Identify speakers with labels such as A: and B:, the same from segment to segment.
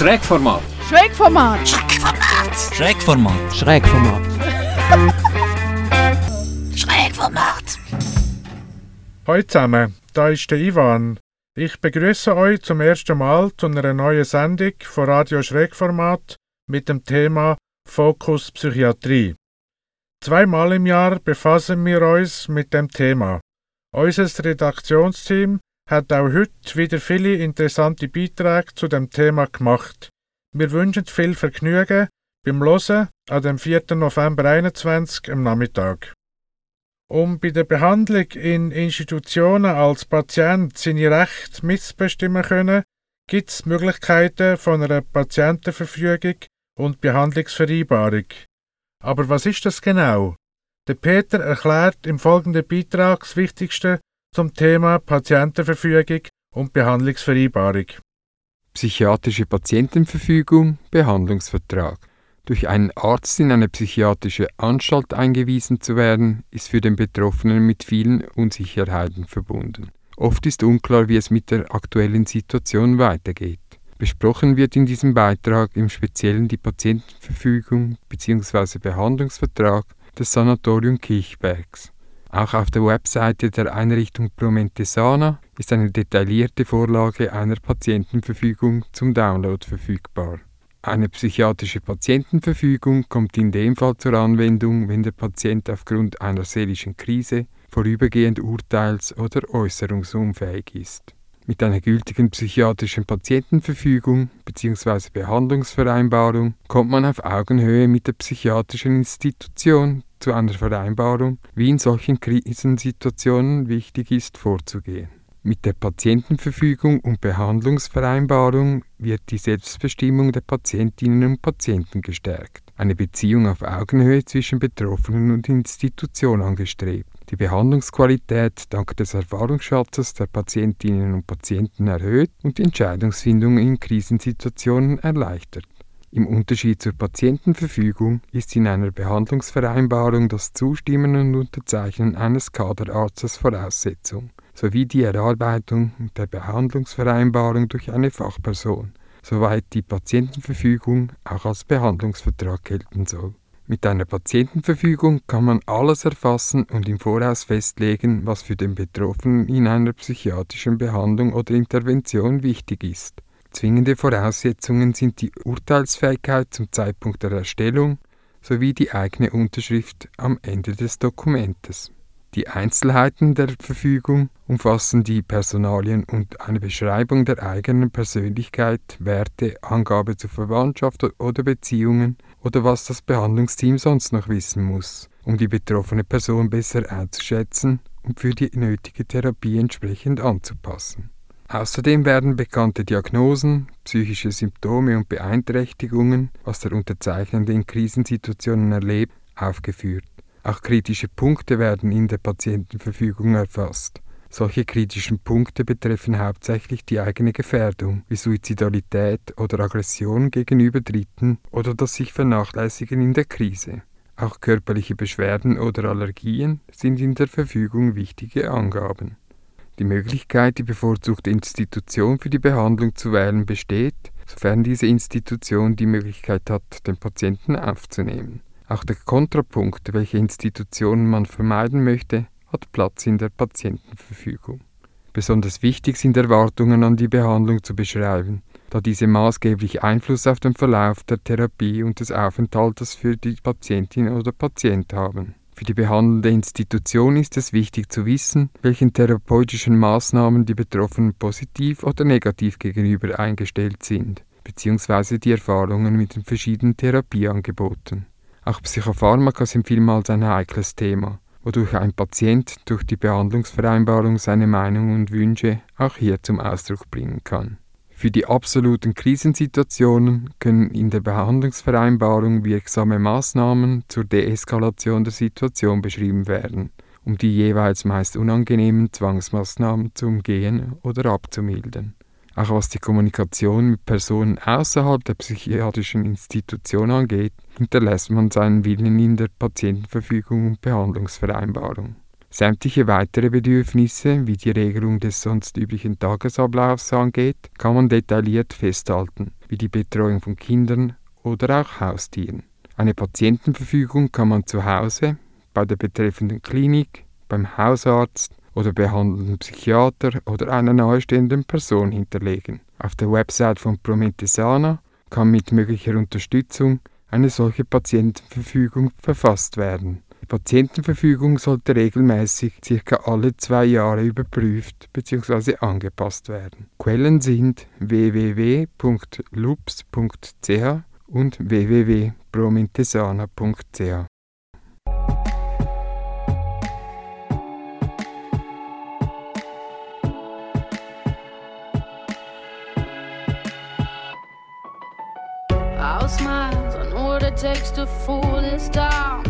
A: Schrägformat.
B: Schrägformat.
C: Schrägformat.
D: Schrägformat.
C: Schrägformat.
E: Hallo zusammen, da ist der Ivan. Ich begrüße euch zum ersten Mal zu einer neuen Sendung von Radio Schrägformat mit dem Thema Fokus Psychiatrie. Zweimal im Jahr befassen wir uns mit dem Thema. Unser Redaktionsteam hat auch heute wieder viele interessante Beiträge zu dem Thema gemacht. Wir wünschen viel Vergnügen beim Hören an dem 4. November 21 am Nachmittag. Um bei der Behandlung in Institutionen als Patient seine Rechte mitbestimmen können, gibt es Möglichkeiten von einer Patientenverfügung und Behandlungsvereinbarung. Aber was ist das genau? Der Peter erklärt im folgenden Beitrag das Wichtigste zum Thema Patientenverfügung und Behandlungsvereinbarung.
F: Psychiatrische Patientenverfügung, Behandlungsvertrag. Durch einen Arzt in eine psychiatrische Anstalt eingewiesen zu werden, ist für den Betroffenen mit vielen Unsicherheiten verbunden. Oft ist unklar, wie es mit der aktuellen Situation weitergeht. Besprochen wird in diesem Beitrag im Speziellen die Patientenverfügung bzw. Behandlungsvertrag des Sanatorium Kirchbergs. Auch auf der Webseite der Einrichtung Promentesana ist eine detaillierte Vorlage einer Patientenverfügung zum Download verfügbar. Eine psychiatrische Patientenverfügung kommt in dem Fall zur Anwendung, wenn der Patient aufgrund einer seelischen Krise vorübergehend urteils- oder äußerungsunfähig ist. Mit einer gültigen psychiatrischen Patientenverfügung bzw. Behandlungsvereinbarung kommt man auf Augenhöhe mit der psychiatrischen Institution zu einer Vereinbarung, wie in solchen Krisensituationen wichtig ist vorzugehen. Mit der Patientenverfügung und Behandlungsvereinbarung wird die Selbstbestimmung der Patientinnen und Patienten gestärkt, eine Beziehung auf Augenhöhe zwischen Betroffenen und Institution angestrebt, die Behandlungsqualität dank des Erfahrungsschatzes der Patientinnen und Patienten erhöht und die Entscheidungsfindung in Krisensituationen erleichtert. Im Unterschied zur Patientenverfügung ist in einer Behandlungsvereinbarung das Zustimmen und Unterzeichnen eines Kaderarztes Voraussetzung, sowie die Erarbeitung der Behandlungsvereinbarung durch eine Fachperson, soweit die Patientenverfügung auch als Behandlungsvertrag gelten soll. Mit einer Patientenverfügung kann man alles erfassen und im Voraus festlegen, was für den Betroffenen in einer psychiatrischen Behandlung oder Intervention wichtig ist. Zwingende Voraussetzungen sind die Urteilsfähigkeit zum Zeitpunkt der Erstellung sowie die eigene Unterschrift am Ende des Dokumentes. Die Einzelheiten der Verfügung umfassen die Personalien und eine Beschreibung der eigenen Persönlichkeit, Werte, Angabe zur Verwandtschaft oder Beziehungen oder was das Behandlungsteam sonst noch wissen muss, um die betroffene Person besser einzuschätzen und für die nötige Therapie entsprechend anzupassen. Außerdem werden bekannte Diagnosen, psychische Symptome und Beeinträchtigungen, was der Unterzeichnende in Krisensituationen erlebt, aufgeführt. Auch kritische Punkte werden in der Patientenverfügung erfasst. Solche kritischen Punkte betreffen hauptsächlich die eigene Gefährdung, wie Suizidalität oder Aggression gegenüber Dritten oder das sich Vernachlässigen in der Krise. Auch körperliche Beschwerden oder Allergien sind in der Verfügung wichtige Angaben. Die Möglichkeit, die bevorzugte Institution für die Behandlung zu wählen, besteht, sofern diese Institution die Möglichkeit hat, den Patienten aufzunehmen. Auch der Kontrapunkt, welche Institutionen man vermeiden möchte, hat Platz in der Patientenverfügung. Besonders wichtig sind Erwartungen an die Behandlung zu beschreiben, da diese maßgeblich Einfluss auf den Verlauf der Therapie und des Aufenthaltes für die Patientin oder Patient haben. Für die behandelnde Institution ist es wichtig zu wissen, welchen therapeutischen Maßnahmen die Betroffenen positiv oder negativ gegenüber eingestellt sind, bzw. die Erfahrungen mit den verschiedenen Therapieangeboten. Auch Psychopharmaka sind vielmals ein heikles Thema, wodurch ein Patient durch die Behandlungsvereinbarung seine Meinung und Wünsche auch hier zum Ausdruck bringen kann. Für die absoluten Krisensituationen können in der Behandlungsvereinbarung wirksame Maßnahmen zur Deeskalation der Situation beschrieben werden, um die jeweils meist unangenehmen Zwangsmaßnahmen zu umgehen oder abzumildern. Auch was die Kommunikation mit Personen außerhalb der psychiatrischen Institution angeht, hinterlässt man seinen Willen in der Patientenverfügung und Behandlungsvereinbarung. Sämtliche weitere Bedürfnisse, wie die Regelung des sonst üblichen Tagesablaufs angeht, kann man detailliert festhalten, wie die Betreuung von Kindern oder auch Haustieren. Eine Patientenverfügung kann man zu Hause, bei der betreffenden Klinik, beim Hausarzt oder behandelnden Psychiater oder einer nahestehenden Person hinterlegen. Auf der Website von Prometesana kann mit möglicher Unterstützung eine solche Patientenverfügung verfasst werden. Patientenverfügung sollte regelmäßig circa alle zwei Jahre überprüft bzw. angepasst werden. Quellen sind www.lups.ch und www.promintesana.ch.
A: I'll smile, I know what it takes to fool this town.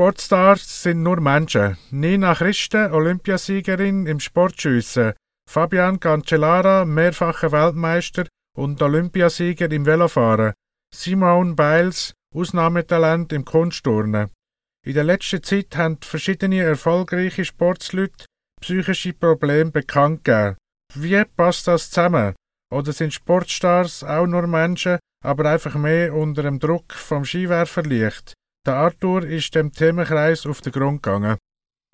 E: Sportstars sind nur Menschen. Nina Christen, Olympiasiegerin im Sportschiessen. Fabian Cancellara, mehrfacher Weltmeister und Olympiasieger im Velofahren. Simone Biles, Ausnahmetalent im Kunstturnen. In der letzten Zeit haben verschiedene erfolgreiche Sportsleute psychische Probleme bekannt gegeben. Wie passt das zusammen? Oder sind Sportstars auch nur Menschen, aber einfach mehr unter dem Druck vom Skiwerferlicht? Der Arthur ist dem Themenkreis auf den Grund gegangen.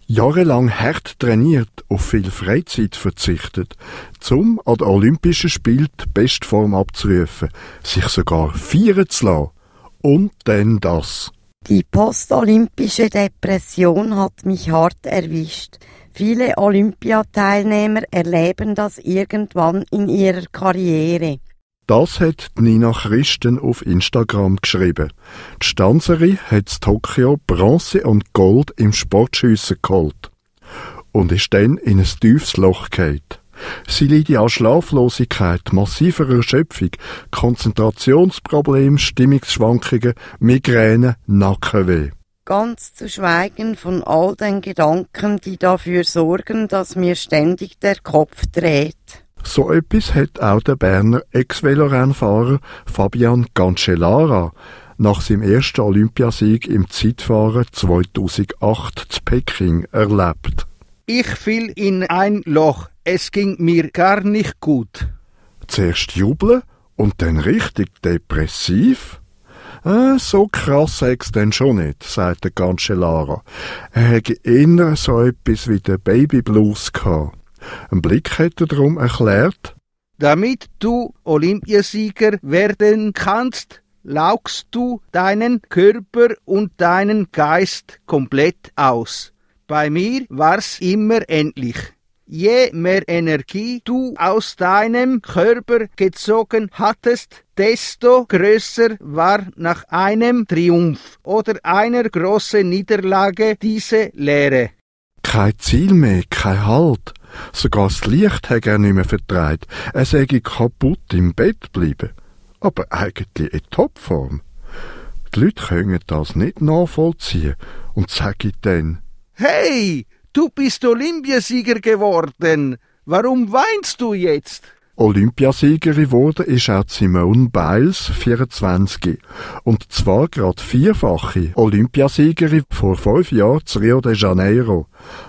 B: Jahrelang hart trainiert, auf viel Freizeit verzichtet, zum an den Olympischen Spielen die Bestform abzurufen, sich sogar feiern zu lassen. Und dann das.
D: Die postolympische Depression hat mich hart erwischt. Viele Olympiateilnehmer erleben das irgendwann in ihrer Karriere.
B: Das hat Nina Christen auf Instagram geschrieben. Die Stanzerin hat in Tokio Bronze und Gold im Sportschiessen geholt und ist dann in ein tiefes Loch gefallen. Sie leiden an Schlaflosigkeit, massiver Erschöpfung, Konzentrationsproblemen, Stimmungsschwankungen, Migräne, Nackenweh.
D: Ganz zu schweigen von all den Gedanken, die dafür sorgen, dass mir ständig der Kopf dreht.
B: So etwas hat auch der Berner Ex-Velorennfahrer Fabian Cancellara nach seinem ersten Olympiasieg im Zeitfahren 2008 zu Peking erlebt.
G: Ich fiel in ein Loch. Es ging mir gar nicht gut.
B: Zuerst jubeln und dann richtig depressiv? Äh, so krass sechs denn schon nicht, sagt der Cancellara. Er hätte eher so etwas wie den Baby Blues gehabt. Ein Blick hat er darum erklärt.
G: Damit du Olympiasieger werden kannst, laugst du deinen Körper und deinen Geist komplett aus. Bei mir war's immer endlich. Je mehr Energie du aus deinem Körper gezogen hattest, desto größer war nach einem Triumph oder einer großen Niederlage diese Leere.
B: Kein Ziel mehr, kein Halt. Sogar das Licht hat er nicht mehr vertreibt. Er sei kaputt im Bett bleiben. Aber eigentlich in Topform. Die Leute können das nicht nachvollziehen und sagen dann,
G: Hey, Du bist Olympiasieger geworden. Warum weinst du jetzt?
B: Olympiasiegerin wurde ist auch Simone Biles, 24. Und zwar gerade vierfache Olympiasiegerin vor fünf Jahren zu Rio de Janeiro.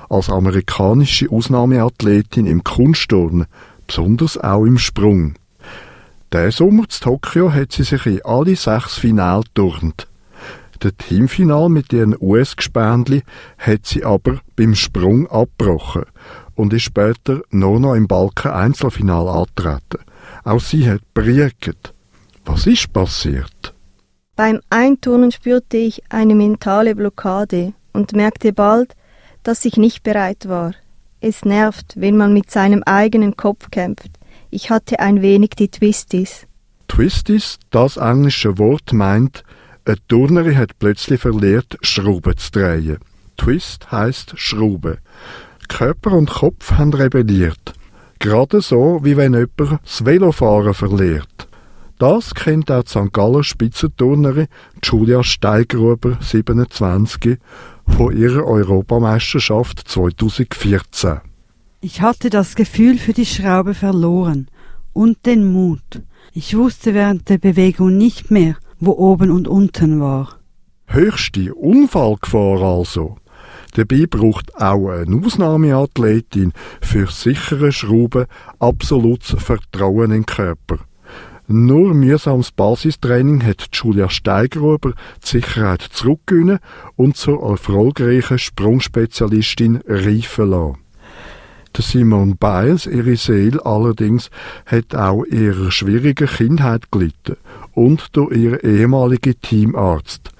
B: Als amerikanische Ausnahmeathletin im Kunstturnen, besonders auch im Sprung. Der Sommer zu Tokio hat sie sich in alle sechs Finale turnt. Der Teamfinal mit ihren US-Gespendli hat sie aber beim Sprung abgebrochen und ist später nur noch im Balken Einzelfinal antreten. Auch sie hat briegt. Was ist passiert?
H: Beim Einturnen spürte ich eine mentale Blockade und merkte bald, dass ich nicht bereit war. Es nervt, wenn man mit seinem eigenen Kopf kämpft. Ich hatte ein wenig die Twisties.
B: Twisties, das englische Wort meint eine Turnerin hat plötzlich verlehrt, Schrauben zu drehen. Twist heißt Schrauben. Körper und Kopf haben rebelliert. Gerade so, wie wenn jemand das Velofahren verliert. Das kennt auch die St. Galler Spitzenturnerin Julia Steigruber, 27, von ihrer Europameisterschaft 2014.
I: Ich hatte das Gefühl für die Schraube verloren und den Mut. Ich wusste während der Bewegung nicht mehr, wo oben und unten war.
B: Höchste Unfallgefahr also. Dabei braucht auch eine Ausnahmeathletin für sichere Schrauben absolutes Vertrauen in den Körper. Nur mühsames Basistraining hat Julia Steigruber die Sicherheit zurückgewinnen und zur erfolgreichen Sprungspezialistin reifen lassen. Der Simon Biles, ihre Seele allerdings, hat auch ihrer schwierigen Kindheit gelitten und durch ihren ehemaligen Teamarzt.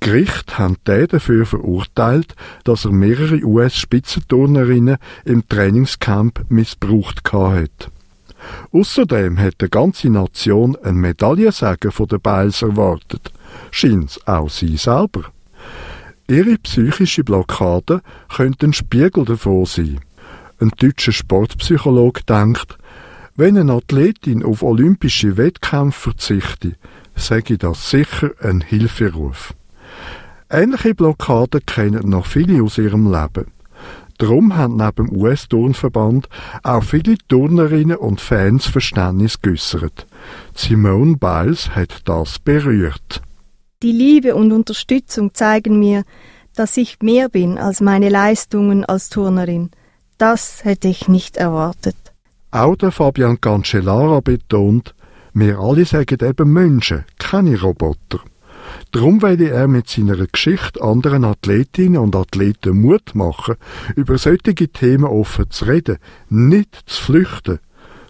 B: Gericht haben den dafür verurteilt, dass er mehrere US-Spitzenturnerinnen im Trainingscamp missbraucht hat. Außerdem hat die ganze Nation ein Medaillensäge von den Biles erwartet. Scheint's auch sie selber. Ihre psychische Blockade könnte ein Spiegel davon sein. Ein deutscher Sportpsychologe denkt, wenn eine Athletin auf olympische Wettkämpfe verzichte, sage ich das sicher ein Hilferuf. Ähnliche Blockaden kennen noch viele aus ihrem Leben. Darum haben neben dem US-Turnverband auch viele Turnerinnen und Fans Verständnis geäußert. Simone Biles hat das berührt.
H: Die Liebe und Unterstützung zeigen mir, dass ich mehr bin als meine Leistungen als Turnerin. Das hätte ich nicht erwartet.
B: Auch der Fabian Cancellara betont, wir alle sagen eben Menschen, keine Roboter. Darum werde er mit seiner Geschichte anderen Athletinnen und Athleten Mut machen, über solche Themen offen zu reden, nicht zu flüchten,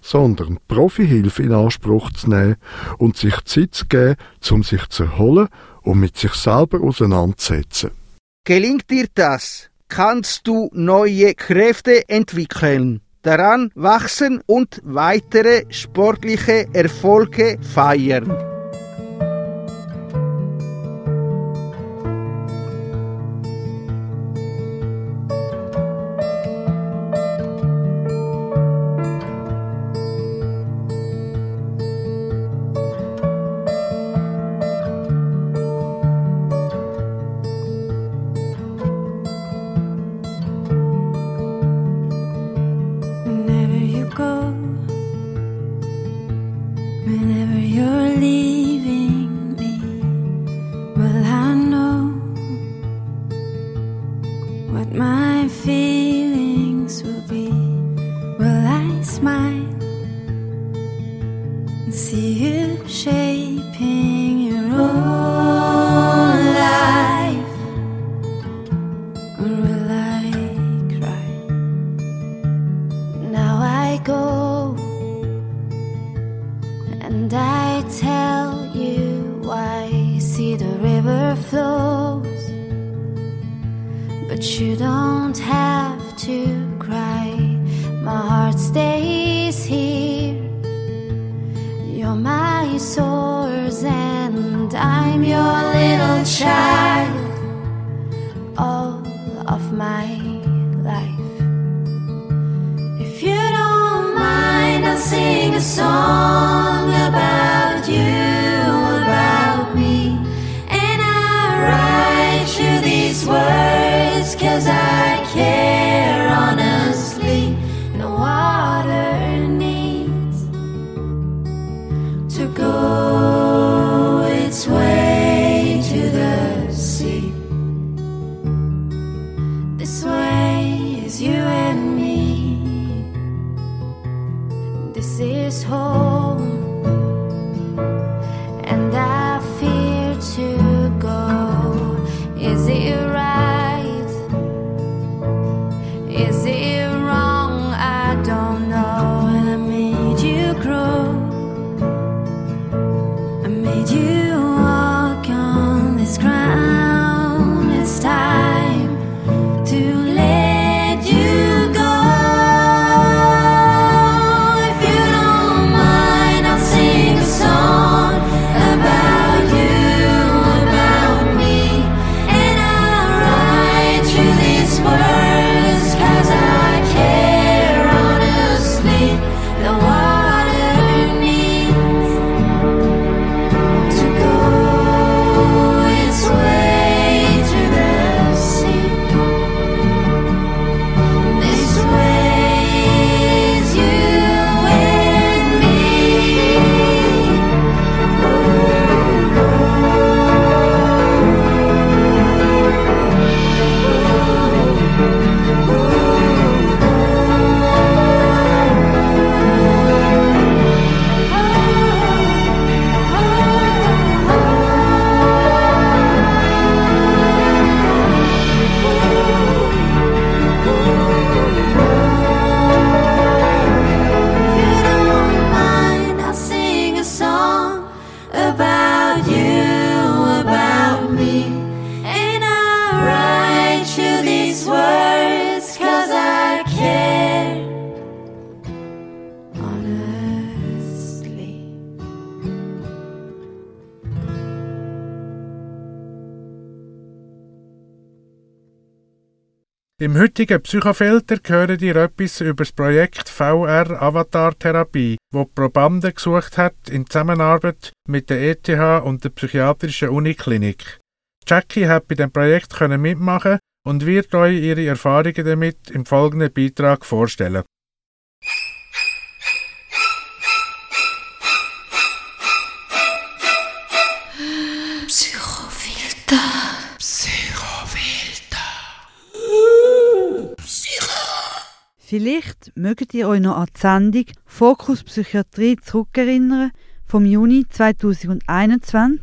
B: sondern Profihilfe in Anspruch zu nehmen und sich Zeit zu geben, um sich zu erholen und mit sich selber auseinanderzusetzen.
G: Gelingt dir das, kannst du neue Kräfte entwickeln, daran wachsen und weitere sportliche Erfolge feiern.
A: Im
E: heutigen Psychofilter höre ihr etwas über das Projekt VR Avatar Therapie, wo die Probanden gesucht hat in Zusammenarbeit mit der ETH und der Psychiatrischen Uniklinik. Jackie hat bei dem Projekt mitmachen und wird euch ihre Erfahrungen damit im folgenden Beitrag vorstellen.
I: Vielleicht mögt ihr euch noch an die Sendung Fokus Psychiatrie zurückerinnern vom Juni 2021,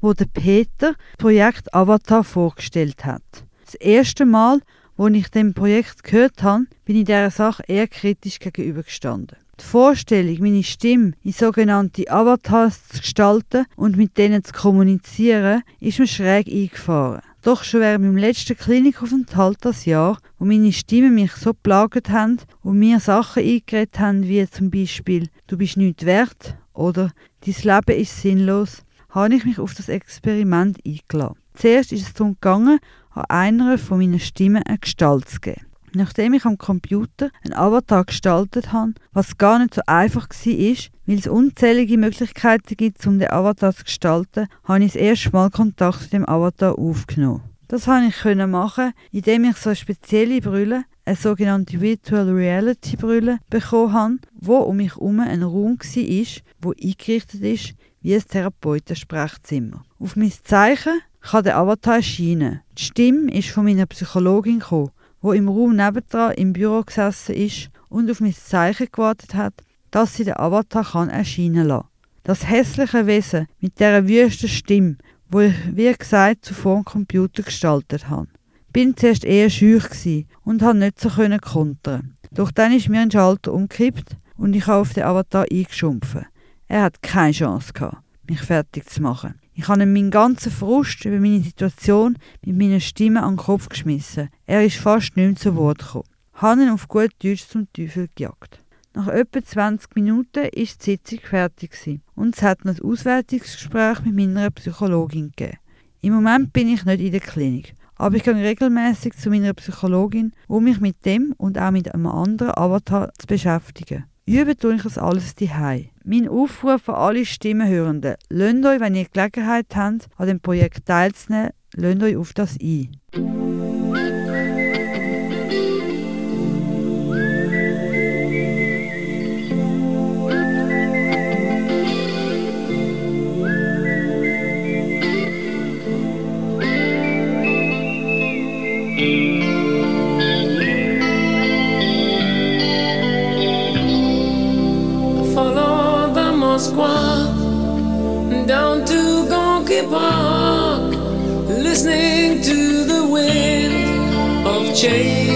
I: wo der Peter das Projekt Avatar vorgestellt hat. Das erste Mal, wo ich dem Projekt gehört habe, bin ich dieser Sache eher kritisch gegenübergestanden. Die Vorstellung, meine Stimme in sogenannte Avatars zu gestalten und mit denen zu kommunizieren, ist mir schräg eingefahren. Doch schon während meinem letzten Klinikaufenthalt das Jahr, wo meine Stimmen mich so plagt haben und mir Sachen eingeredet haben, wie zum Beispiel «Du bist nichts wert» oder «Dein Leben ist sinnlos», habe ich mich auf das Experiment eingeladen. Zuerst ist es darum gegangen, an einer von meinen Stimmen eine Gestalt zu geben. Nachdem ich am Computer einen Avatar gestaltet habe, was gar nicht so einfach war, weil es unzählige Möglichkeiten gibt, um den Avatar zu gestalten, habe ich das erste Mal Kontakt mit dem Avatar aufgenommen. Das konnte ich machen, indem ich so spezielle Brille, eine sogenannte Virtual Reality Brille, bekommen habe, wo um mich herum ein Raum war, wo eingerichtet ist wie ein Therapeutensprechzimmer. Auf mein Zeichen kann der Avatar erscheinen. Die Stimme ist von meiner Psychologin gekommen, wo im Raum nebendran im Büro gesessen ist und auf mein Zeichen gewartet hat, dass sie den Avatar kann erscheinen lassen. Das hässliche Wesen mit der wüsten Stimme, wo ich, wie gesagt, zuvor am Computer gestaltet habe. Bin zuerst eher schüch und habe nicht so können kontern. Doch dann ist mir ein Schalter umgekippt und ich habe auf den Avatar eingeschumpfen. Er hat keine Chance gehabt, mich fertig zu machen. Ich habe ihm meinen ganzen Frust über meine Situation mit meiner Stimme an den Kopf geschmissen. Er ist fast nicht zu Wort gekommen. Habe ihn auf gut Deutsch zum Teufel gejagt. Nach etwa 20 Minuten ist die Sitzung fertig und es hat noch ein Auswertungsgespräch mit meiner Psychologin gegeben. Im Moment bin ich nicht in der Klinik, aber ich gehe regelmäßig zu meiner Psychologin, um mich mit dem und auch mit einem anderen Avatar zu beschäftigen. Üben tue ich das alles daheim. Mein Aufruf an alle Stimmenhörenden, lasst euch, wenn ihr Gelegenheit habt, an dem Projekt teilzunehmen, lasst euch auf das ein.
J: Moskwa down to Gonky Park, listening to the wind of change.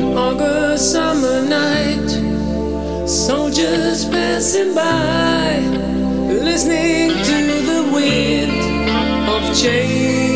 J: An August summer night, soldiers passing by, listening to the wind of change.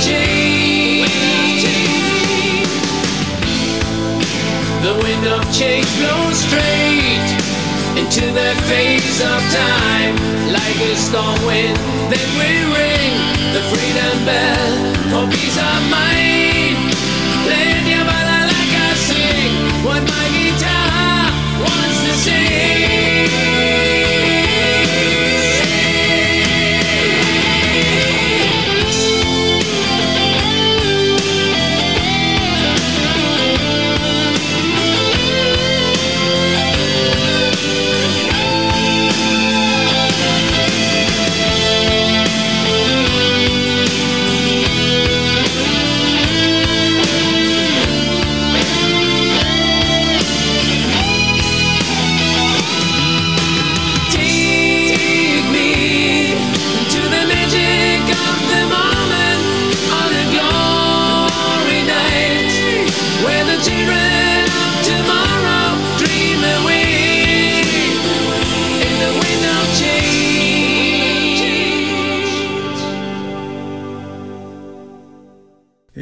J: Change The wind of change blows straight into the face of time, like a storm wind. Then we ring the freedom bell for peace of mind.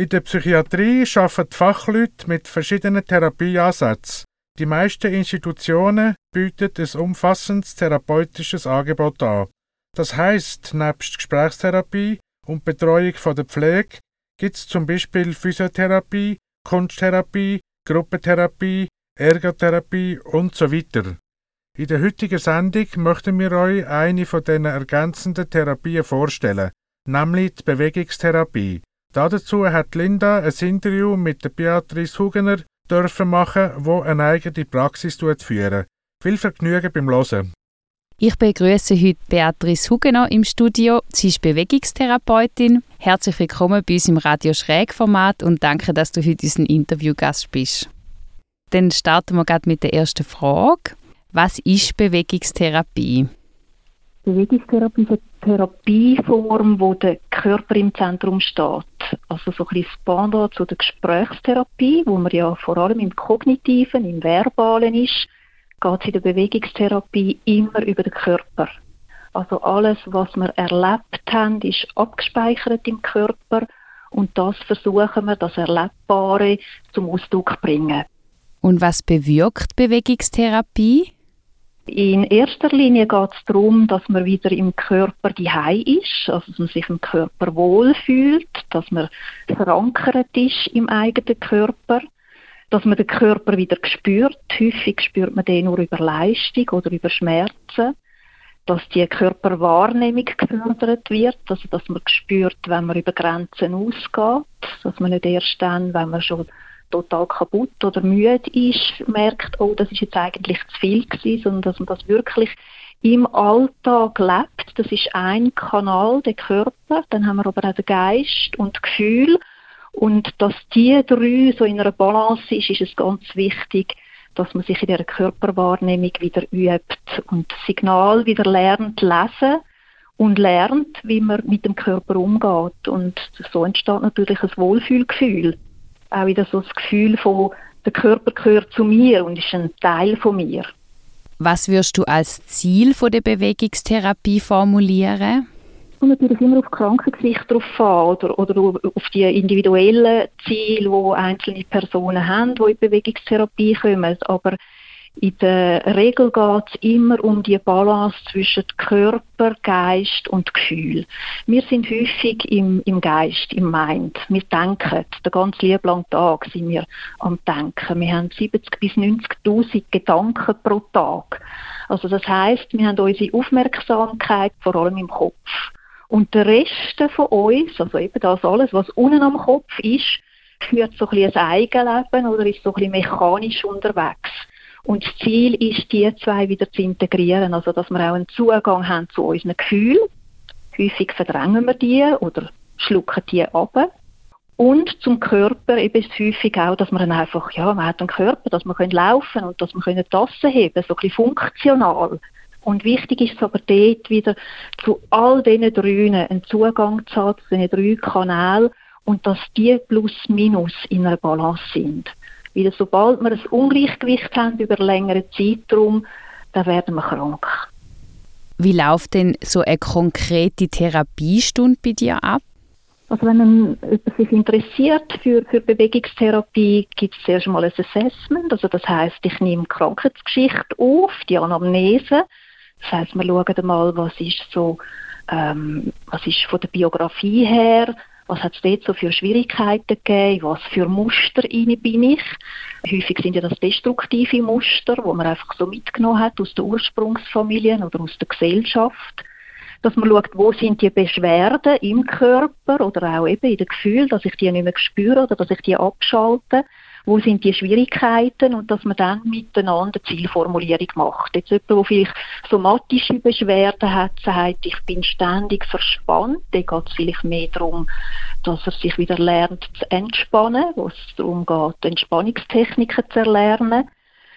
E: In der Psychiatrie arbeiten Fachleute mit verschiedenen Therapieansätzen. Die meisten Institutionen bieten ein umfassendes therapeutisches Angebot an. Das heißt, nebst Gesprächstherapie und Betreuung von der Pflege gibt es zum Beispiel Physiotherapie, Kunsttherapie, Gruppentherapie, Ergotherapie und so weiter. In der heutigen Sendung möchten wir euch eine von diesen ergänzenden Therapien vorstellen, nämlich die Bewegungstherapie. Dazu hat Linda ein Interview mit der Beatrice Hugener dürfen machen, wo eine eigene Praxis führen. Viel Vergnügen beim Hören.
K: Ich begrüße heute Beatrice Hugener im Studio. Sie ist Bewegungstherapeutin. Herzlich willkommen bei uns im Radio Schräg Format und danke, dass du heute unser Interviewgast bist. Dann starten wir gerade mit der ersten Frage. Was ist Bewegungstherapie?
L: Bewegungstherapie ist eine Therapieform, wo der Körper im Zentrum steht. Also so ein bisschen Pendant zu der Gesprächstherapie, wo man ja vor allem im Kognitiven, im Verbalen ist, geht es in der Bewegungstherapie immer über den Körper. Also alles, was wir erlebt haben, ist abgespeichert im Körper und das versuchen wir, das Erlebbare zum Ausdruck zu bringen.
K: Und was bewirkt Bewegungstherapie?
L: In erster Linie geht es darum, dass man wieder im Körper die ist, also dass man sich im Körper wohlfühlt, dass man verankert ist im eigenen Körper, dass man den Körper wieder spürt. Häufig spürt man den nur über Leistung oder über Schmerzen. Dass die Körperwahrnehmung gefördert wird, also dass man spürt, wenn man über Grenzen ausgeht, dass man nicht erst dann, wenn man schon total kaputt oder müde ist, merkt, oh, das ist jetzt eigentlich zu viel gewesen, sondern dass man das wirklich im Alltag lebt. Das ist ein Kanal, der Körper. Dann haben wir aber auch den Geist und Gefühl. Und dass die drei so in einer Balance ist, ist es ganz wichtig, dass man sich in der Körperwahrnehmung wieder übt und das Signal wieder lernt lesen und lernt, wie man mit dem Körper umgeht. Und so entsteht natürlich ein Wohlfühlgefühl auch wieder so das Gefühl von, der Körper gehört zu mir und ist ein Teil von mir.
K: Was wirst du als Ziel von der Bewegungstherapie formulieren?
L: Und natürlich immer auf Krankengesicht drauf an oder, oder auf die individuellen Ziele, die einzelne Personen haben, die in die Bewegungstherapie kommen. Aber in der Regel geht es immer um die Balance zwischen Körper, Geist und Gefühl. Wir sind häufig im, im Geist, im Mind. Wir denken, den ganzen lieben Tag sind wir am Denken. Wir haben 70 bis 90.000 Gedanken pro Tag. Also das heißt, wir haben unsere Aufmerksamkeit vor allem im Kopf. Und der Rest von uns, also eben das alles, was unten am Kopf ist, führt so ein bisschen ein Eigenleben oder ist so ein bisschen mechanisch unterwegs. Und das Ziel ist, die zwei wieder zu integrieren, also dass wir auch einen Zugang haben zu unseren Gefühlen. Häufig verdrängen wir die oder schlucken die ab. Und zum Körper eben ist es häufig auch, dass man einfach, ja, man hat einen Körper, dass man laufen können und dass man Tassen heben können, so ein bisschen funktional. Und wichtig ist es aber dort wieder zu all diesen drei einen Zugang zu haben, zu diesen drei Kanälen und dass die plus minus in einer Balance sind. Weil sobald wir ein Ungleichgewicht haben über längeren Zeitraum, dann werden wir krank.
K: Wie läuft denn so eine konkrete Therapiestunde bei dir ab?
L: Also wenn man sich interessiert für, für Bewegungstherapie, gibt es zuerst mal ein Assessment. Also das heißt, ich nehme die Krankheitsgeschichte auf, die Anamnese. Das heißt, wir schauen mal, was ist so, ähm, was ist von der Biografie her, was hat es dort so für Schwierigkeiten gegeben? Was für Muster bin ich? Häufig sind ja das destruktive Muster, wo man einfach so mitgenommen hat aus den Ursprungsfamilien oder aus der Gesellschaft. Dass man schaut, wo sind die Beschwerden im Körper oder auch eben in den Gefühlen, dass ich die nicht mehr spüre oder dass ich die abschalte wo sind die Schwierigkeiten und dass man dann miteinander Zielformulierung macht. Jetzt jemand, der vielleicht somatische Beschwerden hat, sagt, ich bin ständig verspannt, dann geht es vielleicht mehr darum, dass er sich wieder lernt zu entspannen, wo es darum geht, Entspannungstechniken zu erlernen.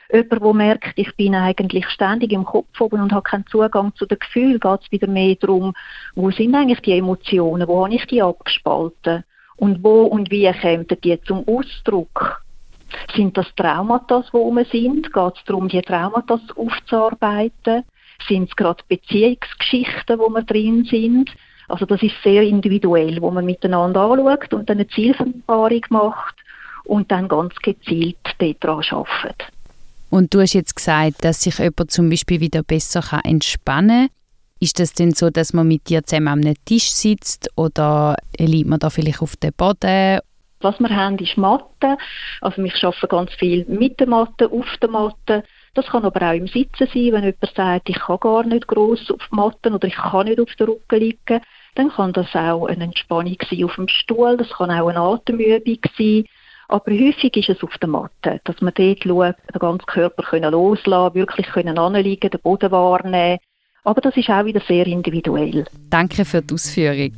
L: Jemand, der merkt, ich bin eigentlich ständig im Kopf oben und habe keinen Zugang zu den Gefühlen, geht es wieder mehr darum, wo sind eigentlich die Emotionen, wo habe ich die abgespalten und wo und wie kommen die zum Ausdruck. Sind das Traumata, die rum sind? Geht es darum, die Traumata aufzuarbeiten? Sind es gerade Beziehungsgeschichten, wo wir drin sind? Also das ist sehr individuell, wo man miteinander anschaut und eine Zielvereinbarung macht und dann ganz gezielt daran arbeitet.
K: Und du hast jetzt gesagt, dass sich jemand zum Beispiel wieder besser kann entspannen kann. Ist das denn so, dass man mit dir zusammen am Tisch sitzt oder liegt man da vielleicht auf dem Boden?
L: Was wir haben, ist Matte. Also wir arbeiten ganz viel mit der Matte, auf der Matte. Das kann aber auch im Sitzen sein, wenn jemand sagt, ich kann gar nicht gross auf Matten oder ich kann nicht auf den Rücken liegen. Dann kann das auch eine Entspannung sein auf dem Stuhl, das kann auch eine Atemübung sein. Aber häufig ist es auf der Matte, dass man dort schaut, den ganzen Körper können loslassen wirklich können anliegen, den Boden wahrnehmen. Aber das ist auch wieder sehr individuell.
K: Danke für die Ausführung.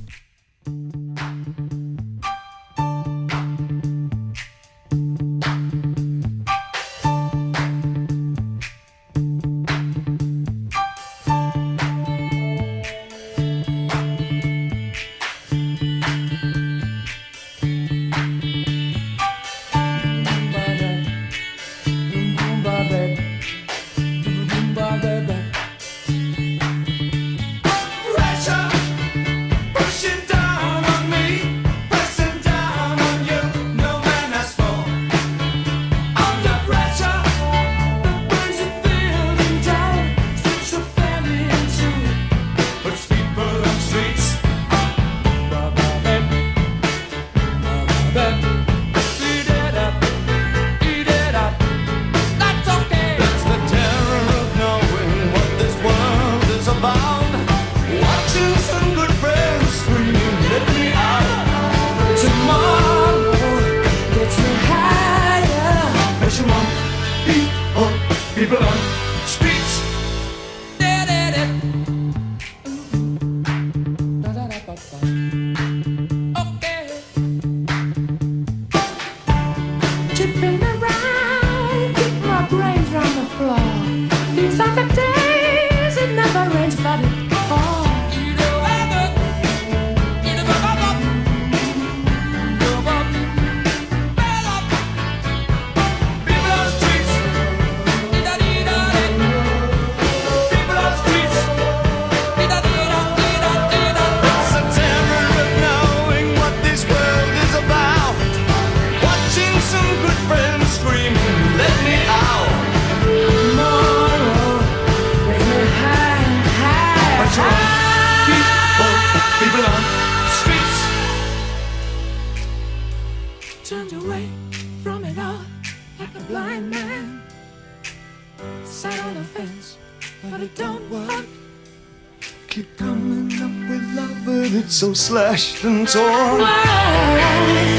M: Slashed and torn.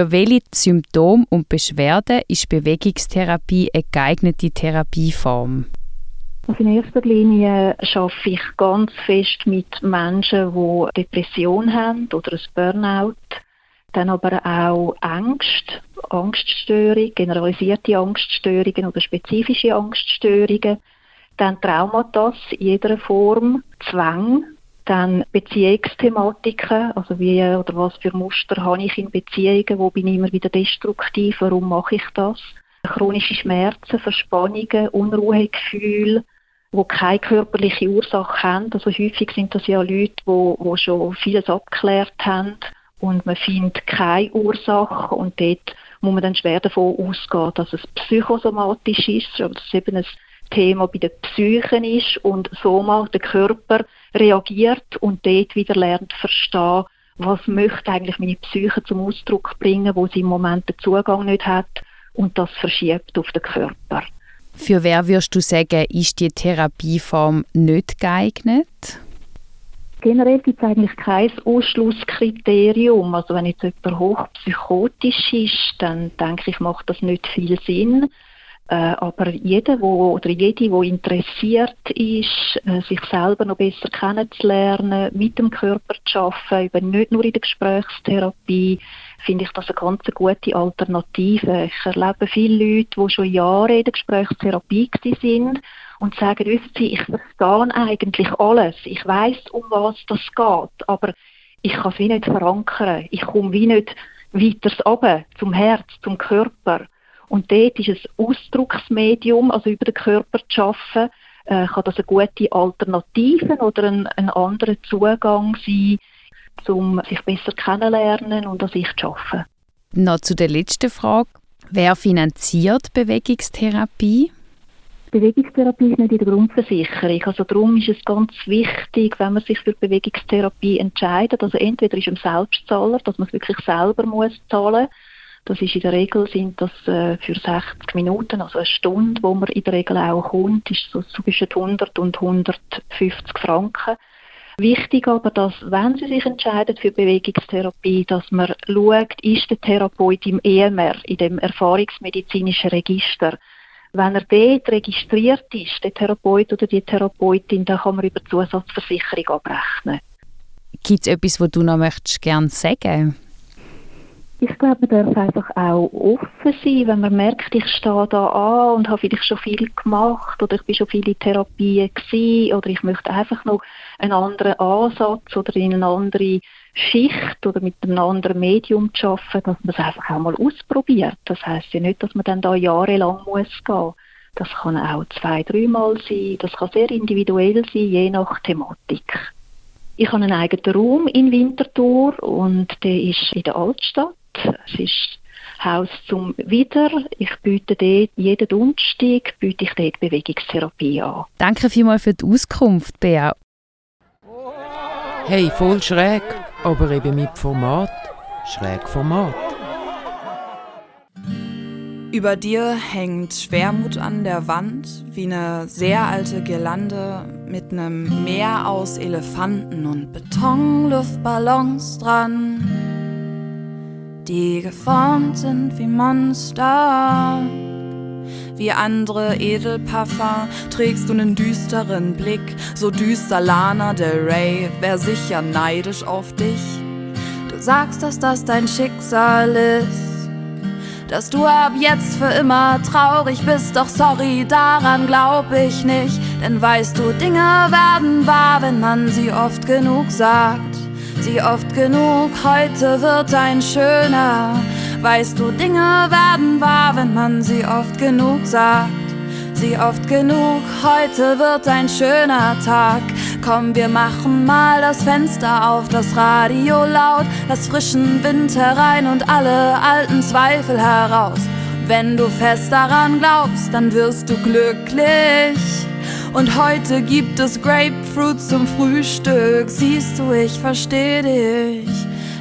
K: Für welche Symptome und Beschwerden ist Bewegungstherapie eine geeignete Therapieform?
L: Also in erster Linie arbeite ich ganz fest mit Menschen, die Depression haben oder ein Burnout. Dann aber auch Angst, Angststörungen, generalisierte Angststörungen oder spezifische Angststörungen. Dann Traumata in jeder Form, Zwang, Dann Beziehungsthematiken, also wie oder was für Muster habe ich in Beziehungen, wo bin ich immer wieder destruktiv, warum mache ich das? Chronische Schmerzen, Verspannungen, Unruhegefühle, wo keine körperliche Ursache haben. Also häufig sind das ja Leute, wo, wo schon vieles abgeklärt haben und man findet keine Ursache und dort muss man dann schwer davon ausgehen, dass es psychosomatisch ist, dass es eben ein Thema bei den Psychen ist und so mal der Körper reagiert und dort wieder lernt verstehen, was möchte eigentlich meine Psyche zum Ausdruck bringen, wo sie im Moment den Zugang nicht hat und das verschiebt auf den Körper.
K: Für wer würdest du sagen, ist die Therapieform nicht geeignet?
L: Generell gibt es eigentlich kein Ausschlusskriterium. Also wenn jetzt jemand hochpsychotisch ist, dann denke ich, macht das nicht viel Sinn. Äh, aber jeder, wo, oder jede, wo interessiert ist, äh, sich selber noch besser kennenzulernen, mit dem Körper zu arbeiten, eben nicht nur in der Gesprächstherapie, finde ich das eine ganz gute Alternative. Ich erlebe viele Leute, die schon Jahre in der Gesprächstherapie sind und sagen, wissen Sie, ich verstehe eigentlich alles. Ich weiß, um was das geht, aber ich kann es wie nicht verankern. Ich komme wie nicht weiter runter, zum Herz, zum Körper. Und dort ist ein Ausdrucksmedium, also über den Körper zu arbeiten, äh, kann das eine gute Alternative oder ein, ein anderer Zugang sein, um sich besser kennenlernen und an sich zu arbeiten.
K: Noch zu der letzten Frage. Wer finanziert Bewegungstherapie?
L: Bewegungstherapie ist nicht in der Grundversicherung. Also darum ist es ganz wichtig, wenn man sich für Bewegungstherapie entscheidet, also entweder ist es ein Selbstzahler, dass man es wirklich selber muss zahlen das ist in der Regel sind das äh, für 60 Minuten, also eine Stunde, wo man in der Regel auch kommt, ist so zwischen 100 und 150 Franken. Wichtig aber, dass, wenn Sie sich entscheiden für Bewegungstherapie, dass man schaut, ist der Therapeut im EMR, in dem erfahrungsmedizinischen Register. Wenn er dort registriert ist, der Therapeut oder die Therapeutin, dann kann man über Zusatzversicherung abrechnen.
K: Gibt es etwas, was du noch möchtest, gerne sagen
L: ich glaube, man darf einfach auch offen sein, wenn man merkt, ich stehe da an und habe vielleicht schon viel gemacht oder ich bin schon viele Therapien gewesen oder ich möchte einfach noch einen anderen Ansatz oder in eine andere Schicht oder mit einem anderen Medium zu arbeiten, dass man es einfach auch mal ausprobiert. Das heißt ja nicht, dass man dann da jahrelang muss gehen. Das kann auch zwei, dreimal sein. Das kann sehr individuell sein, je nach Thematik. Ich habe einen eigenen Raum in Winterthur und der ist in der Altstadt. Es ist Haus zum Wieder. Ich biete dort jeden Donnerstag biete ich dort Bewegungstherapie an.
K: Danke vielmals für die Auskunft, Bea.
N: Hey, voll schräg, aber eben mit Format. Schräg Format.
O: Über dir hängt Schwermut an der Wand, wie eine sehr alte Girlande mit einem Meer aus Elefanten und Betonluftballons dran die geformt sind wie Monster. Wie andere Edelparfum trägst du einen düsteren Blick, so düster Lana Del Rey, wär sicher neidisch auf dich. Du sagst, dass das dein Schicksal ist, dass du ab jetzt für immer traurig bist, doch sorry, daran glaub ich nicht, denn weißt du, Dinge werden wahr, wenn man sie oft genug sagt sie oft genug. Heute wird ein schöner. Weißt du, Dinge werden wahr, wenn man sie oft genug sagt. Sie oft genug, heute wird ein schöner Tag. Komm, wir machen mal das Fenster auf, das Radio laut, lass frischen Wind herein und alle alten Zweifel heraus. Wenn du fest daran glaubst, dann wirst du glücklich. Und heute gibt es Grapefruit zum Frühstück. Siehst du, ich versteh dich.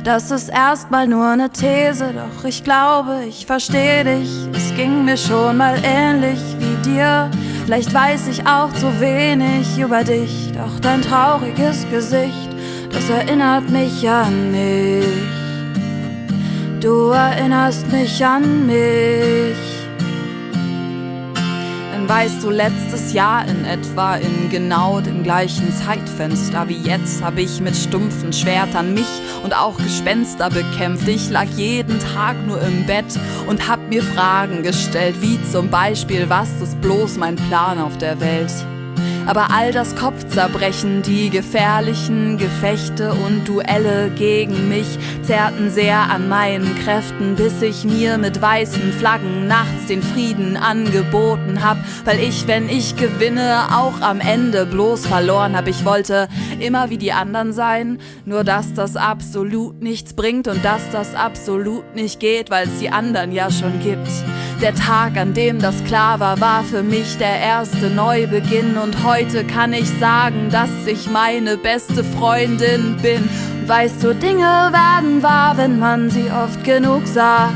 O: Das ist erstmal nur eine These, doch ich glaube, ich versteh dich. Es ging mir schon mal ähnlich wie dir. Vielleicht weiß ich auch zu wenig über dich, doch dein trauriges Gesicht, das erinnert mich an mich. Du erinnerst mich an mich weißt du, letztes Jahr in etwa in genau dem gleichen Zeitfenster wie jetzt habe ich mit stumpfen Schwertern mich und auch Gespenster bekämpft. Ich lag jeden Tag nur im Bett und hab mir Fragen gestellt, wie zum Beispiel, was ist bloß mein Plan auf der Welt? Aber all das Kopfzerbrechen, die gefährlichen Gefechte und Duelle gegen mich zerrten sehr an meinen Kräften, bis ich mir mit weißen Flaggen nachts den Frieden angeboten hab, weil ich, wenn ich gewinne, auch am Ende bloß verloren hab. Ich wollte immer wie die anderen sein, nur dass das absolut nichts bringt und dass das absolut nicht geht, weil es die anderen ja schon gibt. Der Tag, an dem das klar war, war für mich der erste Neubeginn und heute kann ich sagen, dass ich meine beste Freundin bin. Weißt du, Dinge werden wahr, wenn man sie oft genug sagt.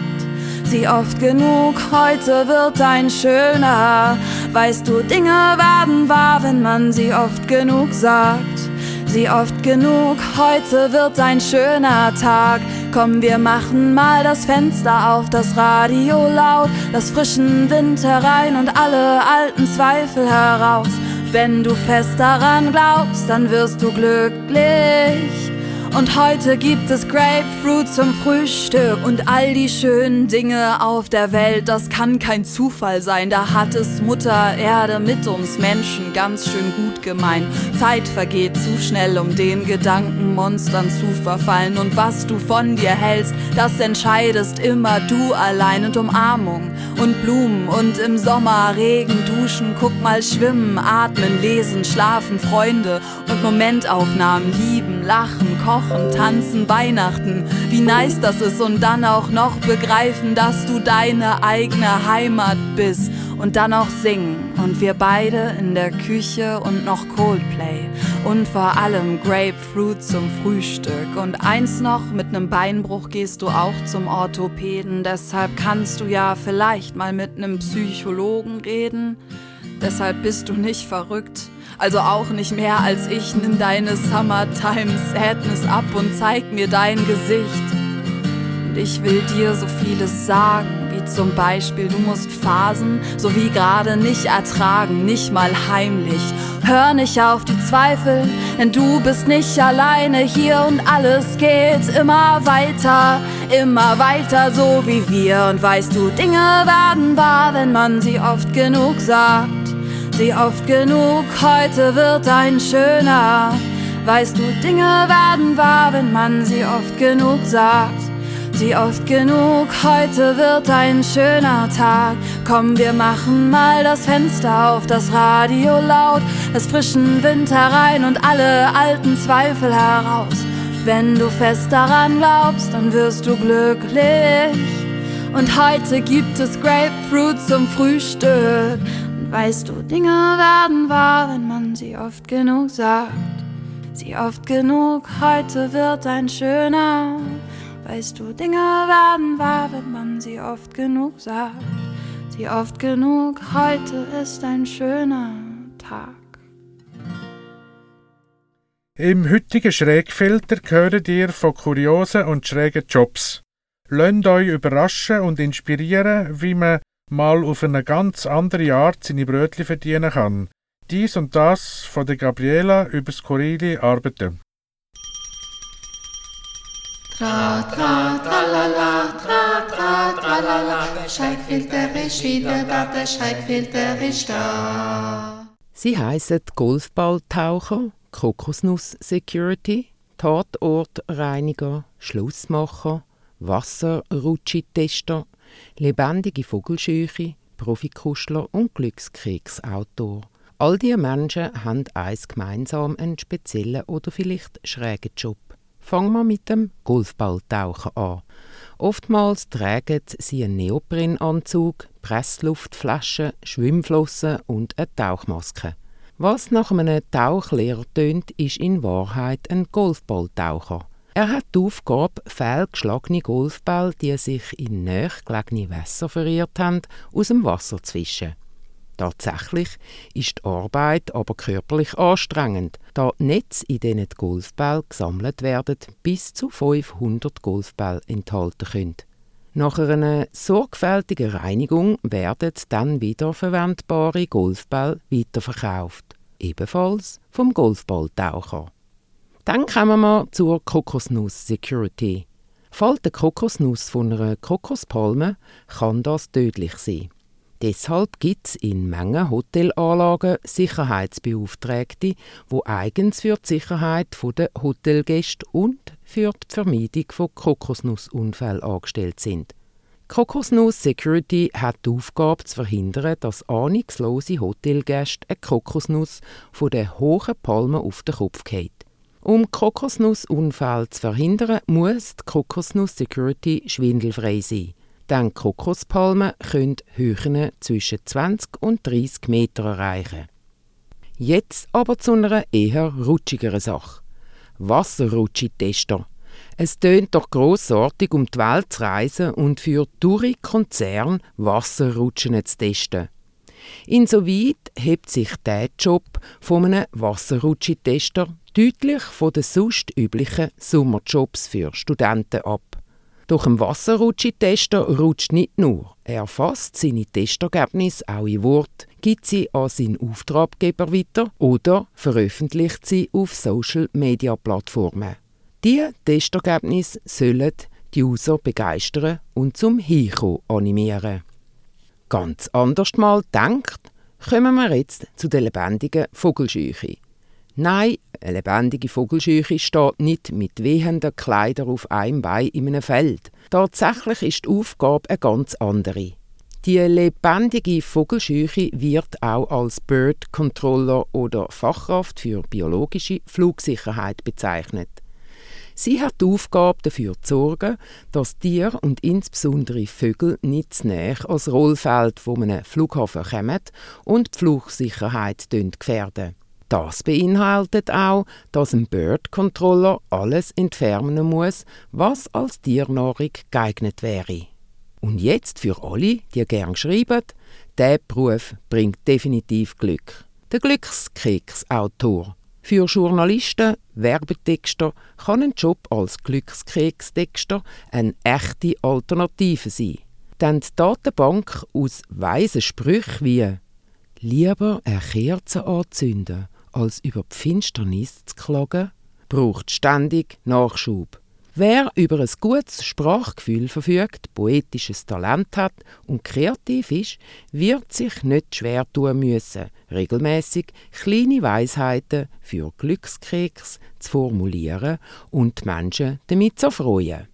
O: Sie oft genug, heute wird ein schöner. Weißt du, Dinge werden wahr, wenn man sie oft genug sagt. Sie oft genug, heute wird ein schöner Tag. Komm, wir machen mal das Fenster auf, das Radio laut, das frischen Wind herein und alle alten Zweifel heraus. Wenn du fest daran glaubst, dann wirst du glücklich. Und heute gibt es Grapefruit zum Frühstück und all die schönen Dinge auf der Welt, das kann kein Zufall sein. Da hat es Mutter Erde mit uns Menschen ganz schön gut gemeint. Zeit vergeht zu schnell, um den Gedankenmonstern zu verfallen. Und was du von dir hältst, das entscheidest immer du allein. Und Umarmung und Blumen und im Sommer Regen, duschen, guck mal schwimmen, atmen, lesen, schlafen, Freunde und Momentaufnahmen, lieben, lachen, kochen tanzen, Weihnachten. Wie nice das ist und dann auch noch begreifen, dass du deine eigene Heimat bist und dann auch singen. Und wir beide in der Küche und noch Coldplay und vor allem Grapefruit zum Frühstück. Und eins noch, mit nem Beinbruch gehst du auch zum Orthopäden. Deshalb kannst du ja vielleicht mal mit nem Psychologen reden. Deshalb bist du nicht verrückt also auch nicht mehr als ich. Nimm deine Summertime Sadness ab und zeig mir dein Gesicht. Und ich will dir so vieles sagen, wie zum Beispiel, du musst Phasen so wie gerade nicht ertragen, nicht mal heimlich. Hör nicht auf die Zweifel, denn du bist nicht alleine hier und alles geht immer weiter, immer weiter so wie wir. Und weißt du, Dinge werden wahr, wenn man sie oft genug sagt sie oft genug, heute wird ein schöner. Weißt du, Dinge werden wahr, wenn man sie oft genug sagt. Sie oft genug, heute wird ein schöner Tag. Komm, wir machen mal das Fenster auf, das Radio laut, das frischen Wind herein und alle alten Zweifel heraus. Wenn du fest daran glaubst, dann wirst du glücklich. Und heute gibt es Grapefruit zum Frühstück. Weißt du, Dinge werden wahr, wenn man sie oft genug sagt. Sie oft genug, heute wird ein schöner. Weißt du, Dinge werden wahr, wenn man sie oft genug sagt. Sie oft genug, heute ist ein schöner Tag.
E: Im heutigen Schrägfilter hören ihr von kuriosen und schrägen Jobs. Lasst euch überraschen und inspirieren, wie man mal auf eine ganz andere Art seine Brötchen verdienen kann. Dies und das von der Gabriela über skurrile Arbeiten.
A: Tra, tra, tralala, tra, tra, tralala, der Schreckfilter ist wieder da, der Schreckfilter ist da.
N: Sie heissen Golfballtaucher, Kokosnuss Security, Tatortreiniger, Schlussmacher, Wasserrutschitester lebendige Vogelscheuche, Profikuschler und Glückskeksautor. All diese Menschen haben eins gemeinsam, einen speziellen oder vielleicht schrägen Job. Fangen wir mit dem Golfballtauchen an. Oftmals tragen sie einen Neoprenanzug, Pressluftflaschen, Schwimmflossen und eine Tauchmaske. Was nach einem Tauchlehrer tönt, ist in Wahrheit ein Golfballtaucher. Er hat die Aufgabe, fehlgeschlagene Golfbälle, die sich in näher gelegene Wässer verirrt haben, aus dem Wasser zu fischen. Tatsächlich ist die Arbeit aber körperlich anstrengend, da die Netze, in denen die Golfbälle gesammelt werden, bis zu 500 Golfbälle enthalten können. Nach einer sorgfältigen Reinigung werden dann wiederverwendbare Golfbälle weiterverkauft, ebenfalls vom Golfballtaucher. Dann kommen wir zur Kokosnuss Security. Fällt eine Kokosnuss von einer Kokospalme, kann das tödlich sein. Deshalb gibt es in Mengen Hotelanlagen Sicherheitsbeauftragte, die eigens für die Sicherheit der Hotelgäste und für die Vermeidung von Kokosnussunfällen angestellt sind. Kokosnuss Security hat die Aufgabe zu verhindern, dass ahnungslose Hotelgäste eine Kokosnuss von der hohen Palme auf den Kopf geht. Um Kokosnussunfälle zu verhindern, muss die Kokosnuss Security schwindelfrei sein. Denn Kokospalmen können Höhen zwischen 20 und 30 Meter erreichen. Jetzt aber zu einer eher rutschigeren Sache. Wasserrutschi-Tester. Es tönt doch grossartig, um die Welt zu reisen und für teure Konzerne Wasserrutschen zu testen. Insoweit hebt sich der Job von einem Wasserrutschi-Tester deutlich von den sonst üblichen Sommerjobs für Studenten ab. Doch ein Wasserrutschi-Tester rutscht nicht nur. Er fasst seine Testergebnisse auch in Wort, gibt sie an seinen Auftraggeber weiter oder veröffentlicht sie auf Social-Media-Plattformen. Diese Testergebnisse sollen die User begeistern und zum Hinkommen animieren. Ganz anders mal denkt, kommen wir jetzt zu der lebendigen Vogelscheuche. Nein, eine lebendige Vogelscheuche steht nicht mit wehenden Kleidern auf einem Bein in einem Feld. Tatsächlich ist die Aufgabe eine ganz andere. Die lebendige Vogelscheuche wird auch als Bird Controller oder Fachkraft für biologische Flugsicherheit bezeichnet. Sie hat die Aufgabe dafür zu sorgen, dass Tiere und insbesondere Vögel nicht zu näher als Rollfeld von einem Flughafen kommen und die Flugsicherheit gefährden. Das beinhaltet auch, dass ein Bird Controller alles entfernen muss, was als Tiernahrung geeignet wäre. Und jetzt für alle, die gern schreiben, der Beruf bringt definitiv Glück. Der Glückskeks-Autor. Für Journalisten, Werbetexter kann ein Job als Glückskekstexter eine echte Alternative sein. Denn die Datenbank aus weisen Sprüchen wie «Lieber eine Kerze anzünden, als über die Finsternis zu klagen, braucht ständig Nachschub. Wer über ein gutes Sprachgefühl verfügt, poetisches Talent hat und kreativ ist, wird sich nicht schwer tun müssen, regelmäßig kleine Weisheiten für Glückskeks zu formulieren und die Menschen damit zu erfreuen.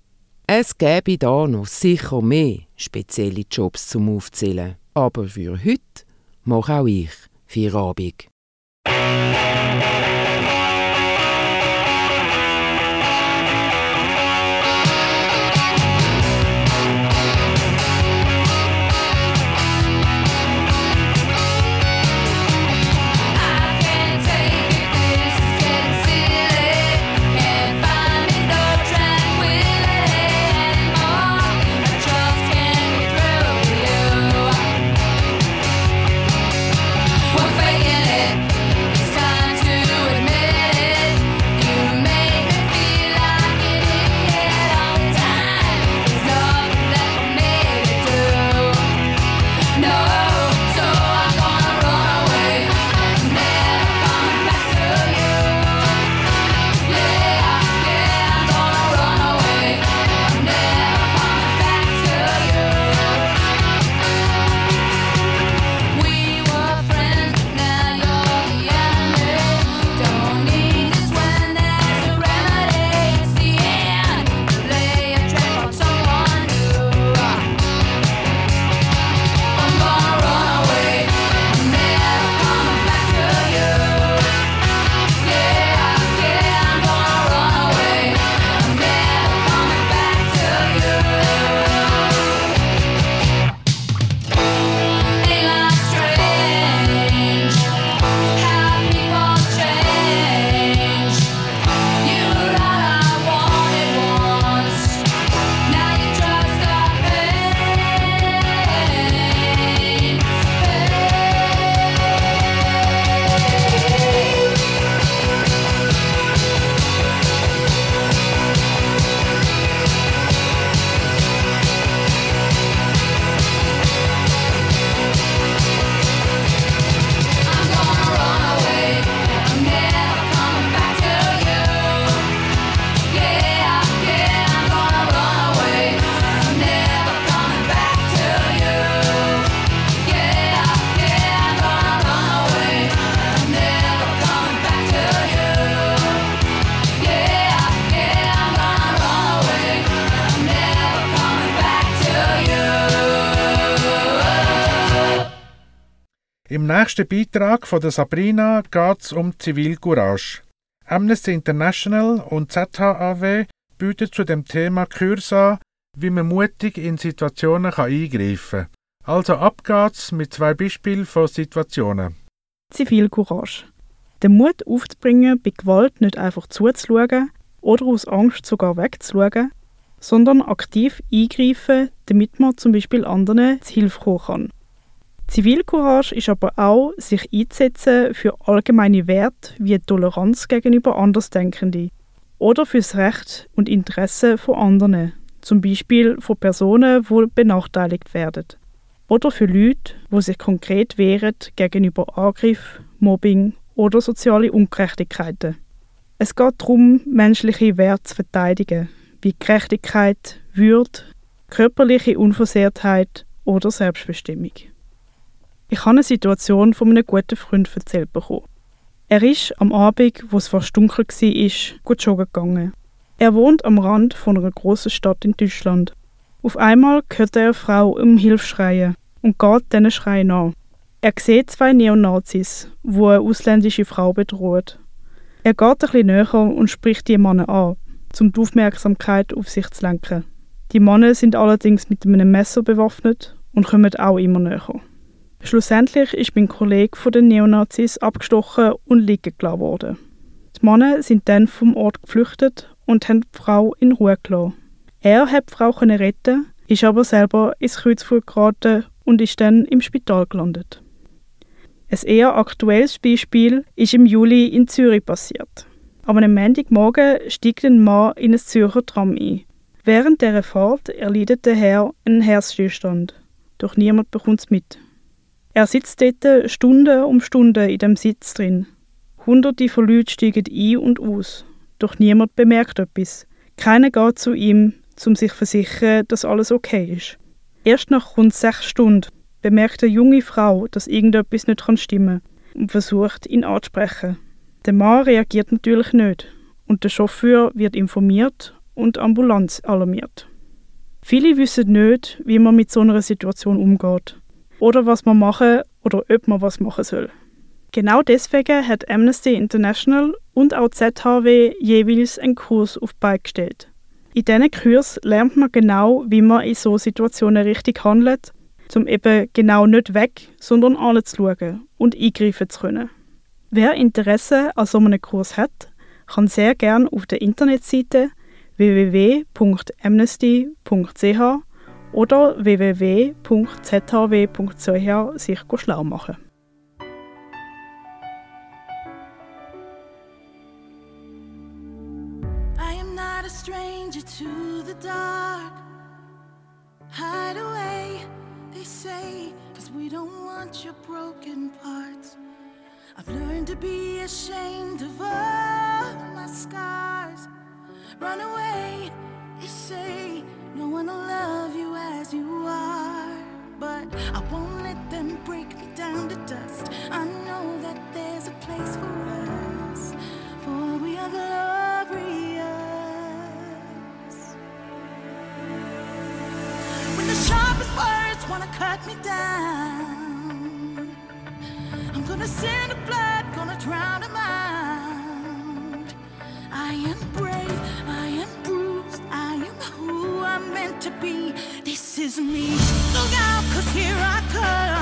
N: Es gäbe da noch sicher mehr spezielle Jobs zum Aufzählen, aber für heute mache auch ich Feierabend.
A: Thank you.
E: Im nächsten Beitrag von der Sabrina geht es um Zivilcourage. Amnesty International und ZHAW bieten zu dem Thema Kurs an, wie man mutig in Situationen kann eingreifen kann. Also ab geht's mit zwei Beispielen von Situationen.
P: Zivilcourage. Den Mut aufzubringen, bei Gewalt nicht einfach zuzuschauen oder aus Angst sogar wegzuschauen, sondern aktiv eingreifen, damit man zum Beispiel anderen zu Hilfe kommen kann. Zivilcourage ist aber auch, sich einzusetzen für allgemeine Werte wie Toleranz gegenüber Andersdenkenden oder fürs Recht und Interesse von anderen, zum Beispiel von Personen, die benachteiligt werden. Oder für Leute, die sich konkret wehren gegenüber Angriff, Mobbing oder soziale Ungerechtigkeiten. Es geht darum, menschliche Werte zu verteidigen, wie Gerechtigkeit, Würde, körperliche Unversehrtheit oder Selbstbestimmung. Ich habe eine Situation von einem guten Freund erzählt bekommen. Er ist am Abend, wo es fast dunkel war, gut joggen gegangen. Er wohnt am Rand von einer großen Stadt in Deutschland. Auf einmal hört er eine Frau um Hilfe schreien und geht diesen Schreien nach. Er sieht zwei Neonazis, wo eine ausländische Frau bedroht. Er geht ein bisschen näher und spricht die Männer an, um die Aufmerksamkeit auf sich zu lenken. Die Männer sind allerdings mit einem Messer bewaffnet und kommen auch immer näher. Schlussendlich ist mein Kollege von den Neonazis abgestochen und liegen gelassen worden. Die Männer sind dann vom Ort geflüchtet und haben die Frau in Ruhe gelassen. Er hat die Frau retten, ist aber selber ins Kreuzfuhr geraten und ist dann im Spital gelandet. Ein eher aktuelles Beispiel ist im Juli in Zürich passiert. Am einem Montagmorgen steigt ein Mann in ein Zürcher Tram ein. Während dieser Fahrt erleidet der Herr einen Herzstillstand. Doch niemand bekommt es mit. Er sitzt dort Stunde um Stunde in dem Sitz drin. Hunderte von Leuten steigen ein und aus. Doch niemand bemerkt etwas. Keiner geht zu ihm, um sich zu versichern, dass alles okay ist. Erst nach rund sechs Stunden bemerkt eine junge Frau, dass irgendetwas nicht stimmen kann und versucht, ihn anzusprechen. Der Mann reagiert natürlich nicht und der Chauffeur wird informiert und die Ambulanz alarmiert. Viele wissen nicht, wie man mit so einer Situation umgeht oder was man machen oder ob man was machen soll. Genau deswegen hat Amnesty International und auch ZHW jeweils einen Kurs auf die Beine gestellt. In diesen Kurs lernt man genau, wie man in so Situationen richtig handelt, um eben genau nicht weg, sondern anzuschauen und eingreifen zu können. Wer Interesse an so einem Kurs hat, kann sehr gerne auf der Internetseite www.amnesty.ch oder www.zhw.ch sich schlau machen.
Q: I've learned to be ashamed of all my scars. Run away, they say, no one will love you as you are. But I won't let them break me down to dust. I know that there's a place for us, for we are glorious. When the sharpest words wanna cut me down, I'm gonna send the blood, gonna drown them out. To be. This is me. Look out, cause here I come.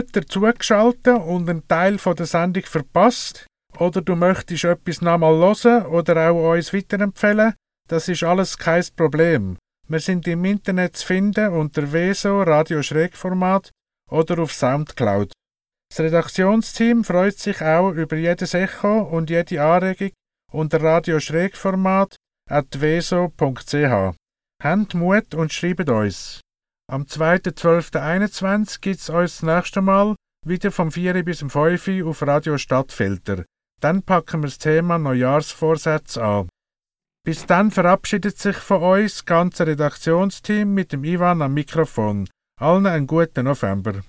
E: Später zugeschaltet und einen Teil von der Sendung verpasst oder du möchtest etwas nochmal hören oder auch uns weiterempfehlen, das ist alles kein Problem. Wir sind im Internet zu finden unter WESO Radio Schrägformat oder auf Soundcloud. Das Redaktionsteam freut sich auch über jedes Echo und jede Anregung unter Radio Schrägformat at weso.ch. Habt Mut und schreibt uns. Am 2.12.21 gibt es uns das nächste Mal wieder vom 4 bis um 5 Uhr auf Radio Stadtfilter. Dann packen wir das Thema Neujahrsvorsätze an. Bis dann verabschiedet sich von uns das ganze Redaktionsteam mit dem Ivan am Mikrofon. Allen einen guten November.